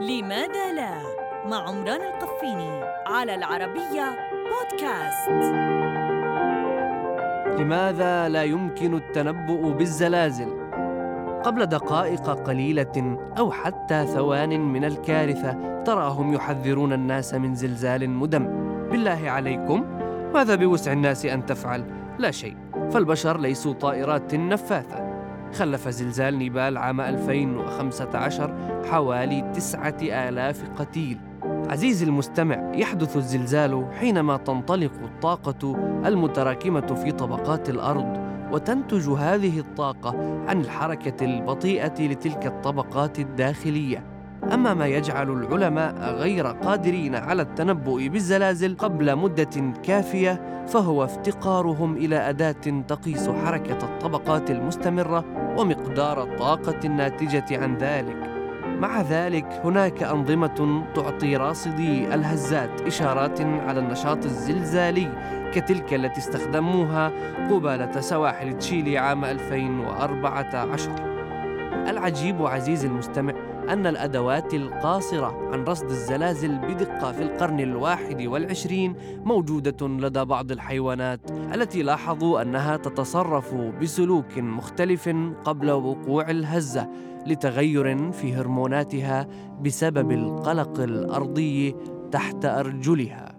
لماذا لا؟ مع عمران القفيني على العربية بودكاست. لماذا لا يمكن التنبؤ بالزلازل قبل دقائق قليلة أو حتى ثوان من الكارثة تراهم يحذرون الناس من زلزال مدم؟ بالله عليكم ماذا بوسع الناس أن تفعل؟ لا شيء فالبشر ليسوا طائرات نفاثة. خلف زلزال نيبال عام 2015 حوالي تسعة آلاف قتيل. عزيزي المستمع يحدث الزلزال حينما تنطلق الطاقة المتراكمة في طبقات الأرض وتنتج هذه الطاقة عن الحركة البطيئة لتلك الطبقات الداخلية. أما ما يجعل العلماء غير قادرين على التنبؤ بالزلازل قبل مدة كافية فهو افتقارهم إلى أداة تقيس حركة الطبقات المستمرة ومقدار الطاقة الناتجة عن ذلك. مع ذلك هناك أنظمة تعطي راصدي الهزات إشارات على النشاط الزلزالي كتلك التي استخدموها قبالة سواحل تشيلي عام 2014 العجيب عزيزي المستمع أن الأدوات القاصرة عن رصد الزلازل بدقة في القرن الواحد والعشرين موجودة لدى بعض الحيوانات التي لاحظوا أنها تتصرف بسلوك مختلف قبل وقوع الهزة لتغير في هرموناتها بسبب القلق الأرضي تحت أرجلها.